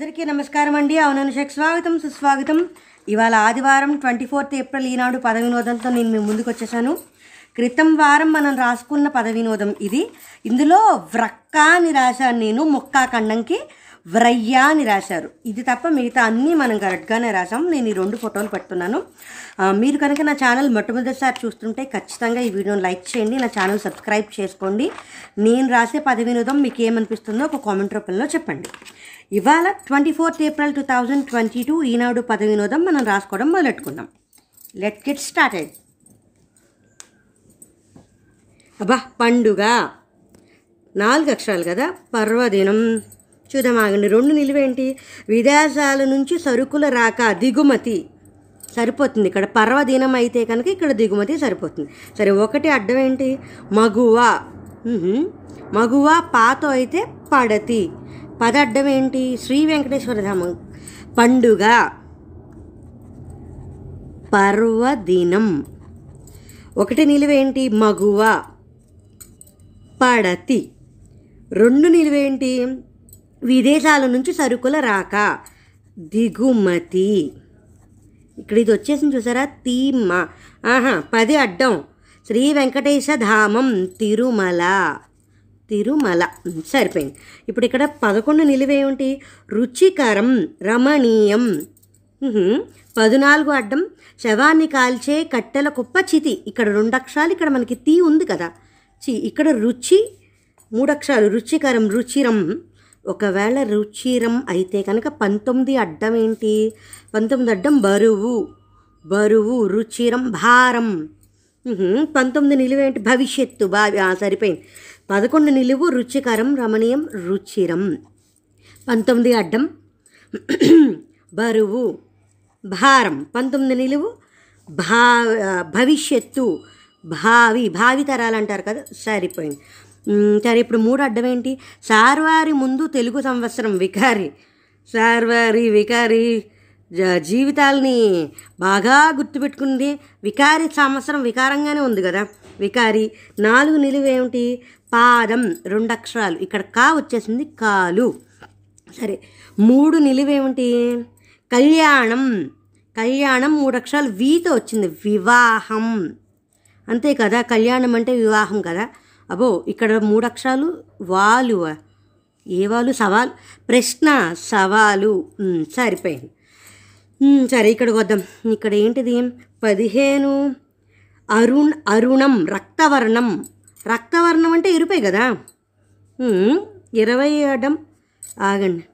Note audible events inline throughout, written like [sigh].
అందరికీ నమస్కారం అండి. అవుననుషకు స్వాగతం సుస్వాగతం. ఇవాళ ఆదివారం ట్వంటీ ఫోర్త్ ఏప్రిల్ ఈనాడు పద వినోదంతో నేను మీ ముందుకు వచ్చేసాను క్రితం వారం మనం రాసుకున్న పద వినోదం ఇది. ఇందులో వ్రక్క అని రాశాను నేను మొక్క ఖండంకి. వ్రయ్య అని రాశారు. ఇది తప్ప మిగతా అన్నీ మనం కరెక్ట్గానే రాసాం నేను ఈ రెండు ఫోటోలు పెడుతున్నాను. మీరు కనుక నా ఛానల్ మొట్టమొదటిసారి చూస్తుంటే ఖచ్చితంగా ఈ వీడియోని లైక్ చేయండి నా ఛానల్ సబ్స్క్రైబ్ చేసుకోండి. నేను రాసే పది వినోదం మీకు ఏమనిపిస్తుందో ఒక కామెంట్ రూపంలో చెప్పండి. ఇవాళ twenty fourth April two thousand twenty two Eenadu పద వినోదం మనం రాసుకోవడం మొదలెట్టుకుందాం. లెట్ గెట్ స్టార్టెడ్ అబ్బా పండుగ. నాలుగు అక్షరాలు కదా పర్వదినం. చూద్దాం ఆగండి రెండు నిలువేంటి? విదేశాల నుంచి సరుకుల రాక దిగుమతి సరిపోతుంది. ఇక్కడ పర్వదినం అయితే కనుక ఇక్కడ దిగుమతి సరిపోతుంది. సరే ఒకటి అడ్డం ఏంటి మగువ మగువ పాతో అయితే పడతి. పద అడ్డం ఏంటి శ్రీ వెంకటేశ్వర ధామం. పండుగ. పర్వదినం ఒకటి నిలువేంటి? మగువ. పడతి. రెండు నిలువేంటి? విదేశాల నుంచి సరుకుల రాక. దిగుమతి. ఇక్కడ ఇది వచ్చేసింది చూసారా? తీమ్మ. ఆహా పది అడ్డం. శ్రీ వెంకటేశ ధామం తిరుమల. తిరుమల. సరిపోయింది. ఇప్పుడు ఇక్కడ పదకొండు నిలువేమిటి రుచికరం రమణీయం. పద్నాలుగు అడ్డం. శవాన్ని కాల్చే కట్టెల కుప్ప చితి. ఇక్కడ రెండు అక్షరాలు ఇక్కడ మనకి తీ ఉంది కదా. చి ఇక్కడ రుచి మూడు అక్షరాలు. రుచికరం రుచిరం. ఒకవేళ రుచిరం అయితే కనుక పంతొమ్మిది అడ్డం ఏంటి? పంతొమ్మిది అడ్డం బరువు. బరువు రుచిరం భారం. పంతొమ్మిది పంతొమ్మిది నిలువేంటి భవిష్యత్తు. బా సరిపోయింది. పదకొండు నిలువు రుచికరం రమణీయం రుచిరం. పంతొమ్మిది అడ్డం [clears throat] బరువు. భారం. పంతొమ్మిది నిలువు భా భవిష్యత్తు. భావి భావి తరాలు అంటారు కదా సరిపోయింది. సరే ఇప్పుడు మూడు అడ్డం ఏంటి సార్వారి ముందు తెలుగు సంవత్సరం వికారి. సార్వారి వికారి జ- జీవితాల్ని బాగా గుర్తుపెట్టుకుంది వికారి సంవత్సరం వికారంగానే ఉంది కదా. వికారి నాలుగు నిలువ ఏమిటి? పాదం రెండు అక్షరాలు. ఇక్కడ కా వచ్చేసింది కాలు. సరే మూడు నిలువేమిటి కళ్యాణం. కళ్యాణం మూడు అక్షరాలు వీతో వచ్చింది. వివాహం. అంతే కదా కళ్యాణం అంటే వివాహం కదా. అబో ఇక్కడ మూడు అక్షరాలు వాలు. ఏ వాళ్ళు సవాల్. ప్రశ్న సవాలు. సరిపోయింది. సరే ఇక్కడికి వద్దాం. ఇక్కడ ఏంటిది? పదిహేను. అరుణ్ అరుణం రక్తవర్ణం. రక్తవర్ణం అంటే ఎరుపే కదా? ఇరవై అడ్డం. ఆగండి.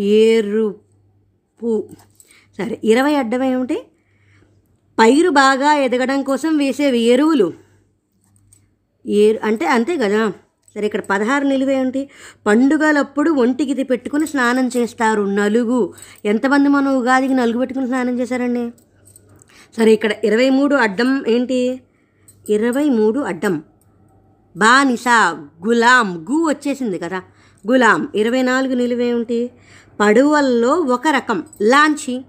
ఎరుపు సరే ఇరవై అడ్డం ఏమిటి? పైరు బాగా ఎదగడం కోసం వేసేవి ఎరువులు. ఏ అంటే అంతే కదా. సరే ఇక్కడ పదహారు నిలువేంటి పండుగలప్పుడు ఒంటికి పెట్టుకుని స్నానం చేస్తారు నలుగు. ఎంతమంది మనం ఉగాదికి నలుగు పెట్టుకుని స్నానం చేశారండి? సరే ఇక్కడ ఇరవై మూడు అడ్డం ఏంటి? ఇరవై మూడు అడ్డం. బానిస గులాం గు వచ్చేసింది కదా. గులాం ఇరవై నాలుగు నిలువేమిటి పడువల్లో ఒక రకం లాంచి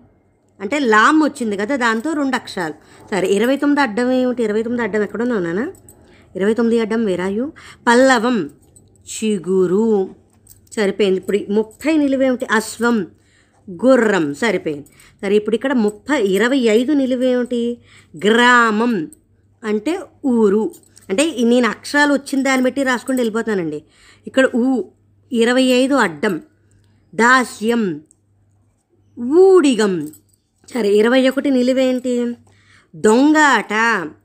అంటే లామ్ వచ్చింది కదా దాంతో రెండు అక్షరాలు. సరే ఇరవై తొమ్మిది అడ్డం ఏమిటి? ఇరవై తొమ్మిది అడ్డం ఎక్కడ ఉన్నానా ఇరవై తొమ్మిది అడ్డం వేరాయు. పల్లవం చిగురు సరిపోయింది. ఇప్పుడు ముప్పై నిలువేమిటి అశ్వం గుర్రం సరిపోయింది. సరే ఇప్పుడు ఇక్కడ ముప్పై ఇరవై ఐదు నిలువేమిటి గ్రామం అంటే ఊరు. అంటే నేను అక్షరాలు వచ్చిన దాన్ని బట్టి రాసుకుంటూ వెళ్ళిపోతానండి ఇక్కడ ఊ ఇరవై ఐదు అడ్డం. దాస్యం ఊడిగం. సరే ఇరవై ఒకటి నిలువేంటి దొంగ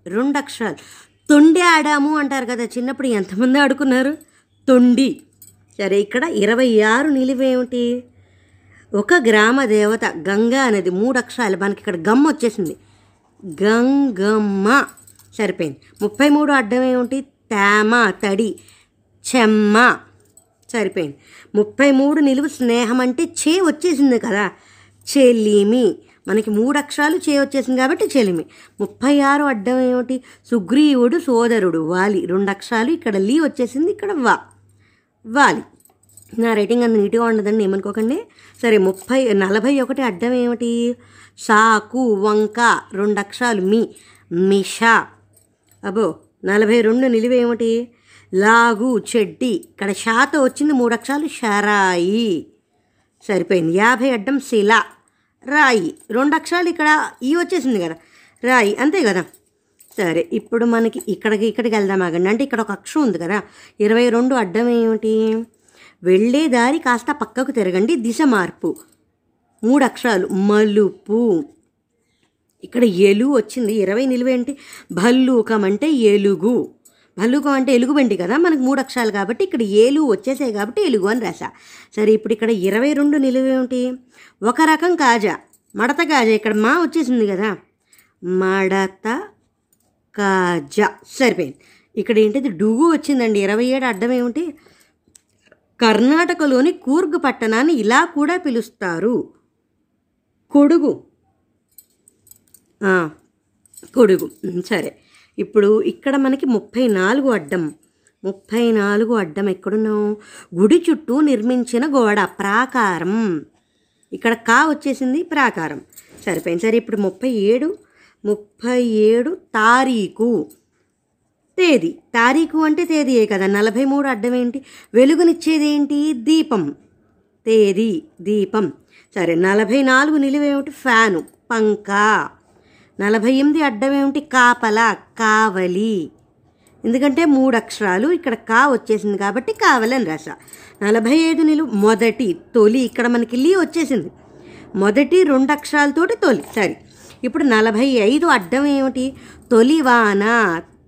రెండు అక్షరాలు. తొండి ఆడాము అంటారు కదా చిన్నప్పుడు ఎంతమంది ఆడుకున్నారు? తొండి. సరే ఇక్కడ ఇరవై ఆరు నిలువేమిటి? ఒక గ్రామ దేవత గంగా అనేది మూడు అక్షరాలు మనకి ఇక్కడ గమ్మ వచ్చేసింది. గంగమ్మ. సరిపోయింది. ముప్పై మూడు అడ్డం ఏమిటి? తేమ తడి చెమ్మ. సరిపోయింది. ముప్పై మూడు నిలువు స్నేహం అంటే చే వచ్చేసింది కదా చెలిమి మనకి మూడు అక్షరాలు చే వచ్చేసింది కాబట్టి చెలిమి. ముప్పై ఆరు అడ్డం ఏమిటి? సుగ్రీవుడు సోదరుడు వాలి. రెండు అక్షరాలు ఇక్కడ లీ వచ్చేసింది ఇక్కడ వా. వాలి. నా రేటింగ్ అంత నీట్గా ఉండదండి ఏమనుకోకండి. సరే ముప్పై నలభై ఒకటి అడ్డం ఏమిటి? సాకు వంక రెండు అక్షరాలు మీ. మిషా. అబో నలభై రెండు నిలువేమిటి లాగు చెడ్డి. ఇక్కడ షాతో వచ్చింది మూడు అక్షరాలు షరాయి. సరిపోయింది. యాభై అడ్డం శిల. రాయి. రెండు అక్షరాలు ఇక్కడ ఈ వచ్చేసింది కదా. రాయి అంతే కదా? సరే ఇప్పుడు మనకి ఇక్కడికి ఇక్కడికి వెళ్దాం ఆగండి. అంటే ఇక్కడ ఒక అక్షరం ఉంది కదా. ఇరవై రెండు అడ్డం ఏమిటి? వెళ్ళే దారి కాస్త పక్కకు తిరగండి. దిశ మార్పు. మూడు అక్షరాలు. మలుపు. ఇక్కడ ఎలు వచ్చింది. ఇరవై నిలువేంటి? భల్లూకం అంటే ఎలుగు. భల్లూకం అంటే ఎలుగుబండి కదా మనకు మూడు అక్షరాలు కాబట్టి ఇక్కడ ఏలు వచ్చేసాయి కాబట్టి ఎలుగు అని రాసా సరే ఇప్పుడు ఇక్కడ ఇరవై రెండు నిలువేమిటి ఒక రకం కాజా మడత కాజా ఇక్కడ మా వచ్చేసింది కదా. మడత కాజా సరిపోయింది. ఇక్కడ ఏంటిది? డుగు వచ్చిందండి. ఇరవై ఏడు అడ్డం ఏమిటి? కర్ణాటకలోని కూర్గ్ పట్టణాన్ని ఇలా కూడా పిలుస్తారు. కొడుగు. కొడుగు. సరే. ఇప్పుడు ఇక్కడ మనకి ముప్పై నాలుగు అడ్డం. ముప్పై నాలుగు అడ్డం ఎక్కడున్నాం గుడి చుట్టూ నిర్మించిన గోడ ప్రాకారం. ఇక్కడ కా వచ్చేసింది? ప్రాకారం. సరిపోయింది. సరే ఇప్పుడు ముప్పై ఏడు ముప్పై ఏడు తారీఖు. తేదీ. తారీఖు అంటే తేదీయే కదా. నలభై మూడు అడ్డం ఏంటి? వెలుగునిచ్చేది ఏంటి దీపం. తేదీ దీపం. సరే నలభై నాలుగు నిలువేమిటి? ఫ్యాను. పంకా. నలభై ఎనిమిది అడ్డం ఏమిటి కాపల కావలి. ఎందుకంటే మూడు అక్షరాలు ఇక్కడ కా వచ్చేసింది కాబట్టి కావలని రాశ. నలభై ఐదు నిలువు మొదటి తొలి ఇక్కడ మనకి లీ వచ్చేసింది. మొదటి రెండు అక్షరాలతోటి తొలి. సరే ఇప్పుడు నలభై ఐదు అడ్డం ఏమిటి తొలివాన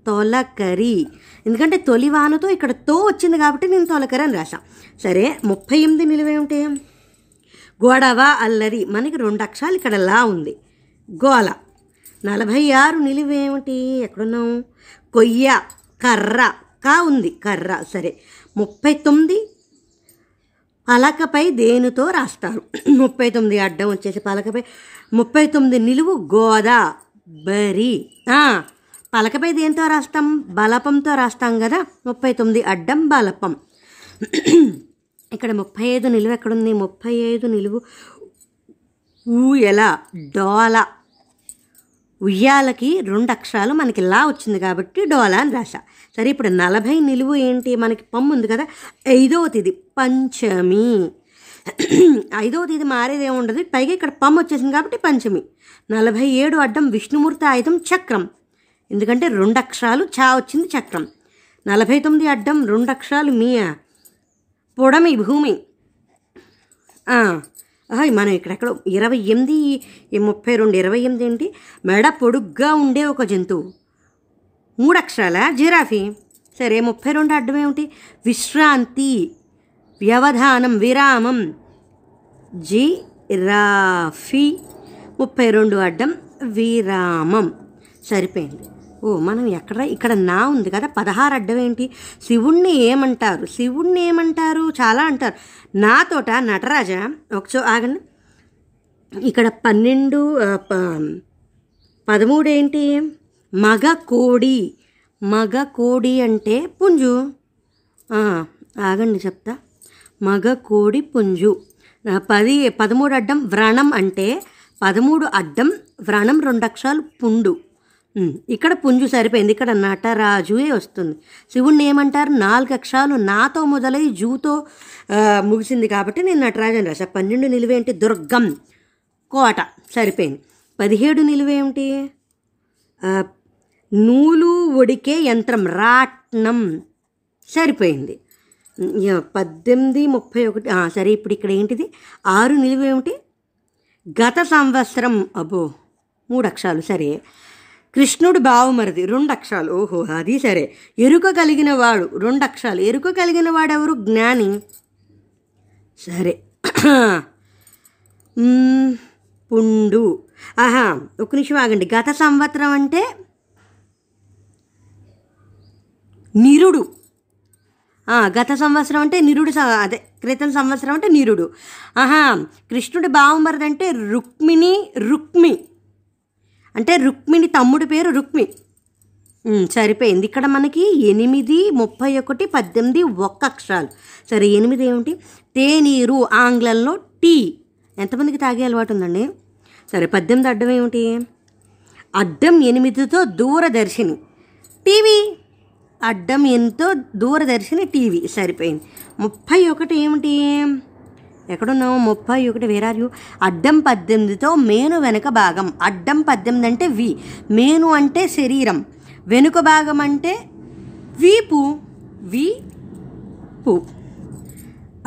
తొలకరి. ఎందుకంటే తొలివానతో ఇక్కడ తో వచ్చింది కాబట్టి నేను తొలకరి అని రాసా సరే ముప్పై ఎనిమిది నిలువేమిటి? గొడవ అల్లరి. మనకి రెండు అక్షరాలు ఇక్కడ లా ఉంది. గోల. నలభై ఆరు నిలువేమిటి? ఎక్కడున్నాం కొయ్య కర్ర. కా ఉంది? కర్ర. సరే. ముప్పై తొమ్మిది పలకపై దేనితో రాస్తారు? ముప్పై తొమ్మిది అడ్డం వచ్చేసి పలకపై. ముప్పై తొమ్మిది నిలువు గోదా బరి పలకపై దేనితో రాస్తాం? బలపంతో రాస్తాం కదా? ముప్పై తొమ్మిది అడ్డం బలపం. ఇక్కడ ముప్పై ఐదు నిలువు ఎక్కడుంది? ముప్పై ఐదు నిలువు ఊయల డోల. ఉయ్యాలకి రెండు అక్షరాలు మనకి లా వచ్చింది కాబట్టి డోలా అని రాశా. సరే ఇప్పుడు నలభై నిలువు ఏంటి? మనకి పమ్ము ఉంది కదా ఐదవ తేదీ పంచమి. ఐదవ తేదీ మారేది ఉండదు పైగా ఇక్కడ పమ్ము వచ్చేసింది కాబట్టి పంచమి. నలభై ఏడు అడ్డం విష్ణుమూర్తి ఆయుధం చక్రం. ఎందుకంటే రెండు అక్షరాలు చా వచ్చింది చక్రం. నలభై తొమ్మిది అడ్డం రెండు అక్షరాలు మీయా. పొడమి భూమి. మనం ఇక్కడెక్కడ ఇరవై ఎనిమిది ఈ ముప్పై రెండు ఇరవై ఎనిమిది ఏంటి? మెడ పొడుగ్గా ఉండే ఒక జంతువు. మూడు అక్షరాల జిరాఫీ. సరే ముప్పై రెండు అడ్డం ఏమిటి? విశ్రాంతి వ్యవధానం విరామం. జిరాఫీ. ముప్పై రెండు అడ్డం విరామం. సరిపోయింది. ఓ మనం ఎక్కడ ఇక్కడ నా ఉంది కదా పదహారు అడ్డం ఏంటి శివుణ్ణి ఏమంటారు? శివుణ్ణి ఏమంటారు? చాలా అంటారు. నాతోట నటరాజ ఒకచో ఆగండి. ఇక్కడ పన్నెండు ప- పదమూడు ఏంటి మగ కోడి మగ కోడి అంటే పుంజు. ఆగండి చెప్తా. మగ కోడి పుంజు పది పదమూడు అడ్డం వ్రణం అంటే పదమూడు అడ్డం వ్రణం రెండు అక్షరాలు పుండు. ఇక్కడ పుంజు సరిపోయింది. ఇక్కడ నటరాజుయే వస్తుంది. శివుణ్ణి ఏమంటారు? నాలుగు అక్షరాలు నాతో మొదలై జూతో ముగిసింది కాబట్టి నేను నటరాజు అని రాశా. పన్నెండు నిలువేంటి దుర్గం కోట సరిపోయింది. పదిహేడు నిలువేమిటి నూలు ఒడికే యంత్రం రాట్నం సరిపోయింది. పద్దెనిమిది ముప్పై ఒకటి సరే ఇప్పుడు ఇక్కడ ఏంటిది? ఆరు నిలువేమిటి గత సంవత్సరం అబ్బో మూడు అక్షరాలు సరే. కృష్ణుడు బావుమరిది రెండు అక్షరాలు ఓహో అది సరే. ఎరుక కలిగిన వాడు రెండు అక్షరాలు ఎరుక కలిగిన వాడెవరు జ్ఞాని. సరే. [clears throat] పుండు. ఆహా ఒక నిమిషం ఆగండి. గత సంవత్సరం అంటే? నిరుడు. గత సంవత్సరం అంటే నిరుడు అదే క్రితం సంవత్సరం అంటే నిరుడు. ఆహా కృష్ణుడి బావమరిది అంటే రుక్మిణి రుక్మి. అంటే రుక్మిణి తమ్ముడి పేరు రుక్మి. సరిపోయింది. ఇక్కడ మనకి ఎనిమిది ముప్పై ఒకటి పద్దెనిమిది ఒక్క అక్షరాలు. సరే ఎనిమిది ఏమిటి? తేనీరు ఆంగ్లంలో టీ. ఎంతమందికి తాగే అలవాటు ఉందండి? సరే పద్దెనిమిది అడ్డం ఏమిటి? అడ్డం ఎనిమిదితో దూరదర్శిని. టీవీ. అడ్డం ఎంతో దూరదర్శిని టీవీ. సరిపోయింది. ముప్పై ఒకటి ఏమిటి? ఎక్కడున్నావు? ముప్పై ఒకటి వేరారు అడ్డం పద్దెనిమిదితో మేను వెనుక భాగం. అడ్డం పద్దెనిమిది అంటే వి. మేను అంటే శరీరం. వెనుక భాగం అంటే వీపు. వీపు.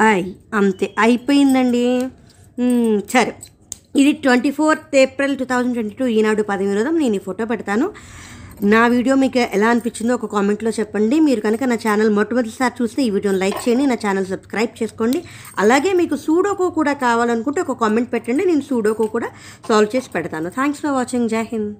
ఐ అంతే. అయిపోయిందండి. సరే. ఇది twenty fourth April two thousand twenty two. Eenadu పది వినోదం. నేను ఈ ఫోటో పెడతాను. నా వీడియో మీకు ఎలా అనిపించిందో ఒక కామెంట్లో చెప్పండి. మీరు కనుక నా ఛానల్ మొట్టమొదటిసారి చూస్తే ఈ వీడియోని లైక్ చేయండి నా ఛానల్ సబ్స్క్రైబ్ చేసుకోండి. అలాగే మీకు సూడోకో కూడా కావాలనుకుంటే ఒక కామెంట్ పెట్టండి. నేను సూడోకో కూడా సాల్వ్ చేసి పెడతాను. థ్యాంక్స్ ఫర్ వాచింగ్ జై హింద్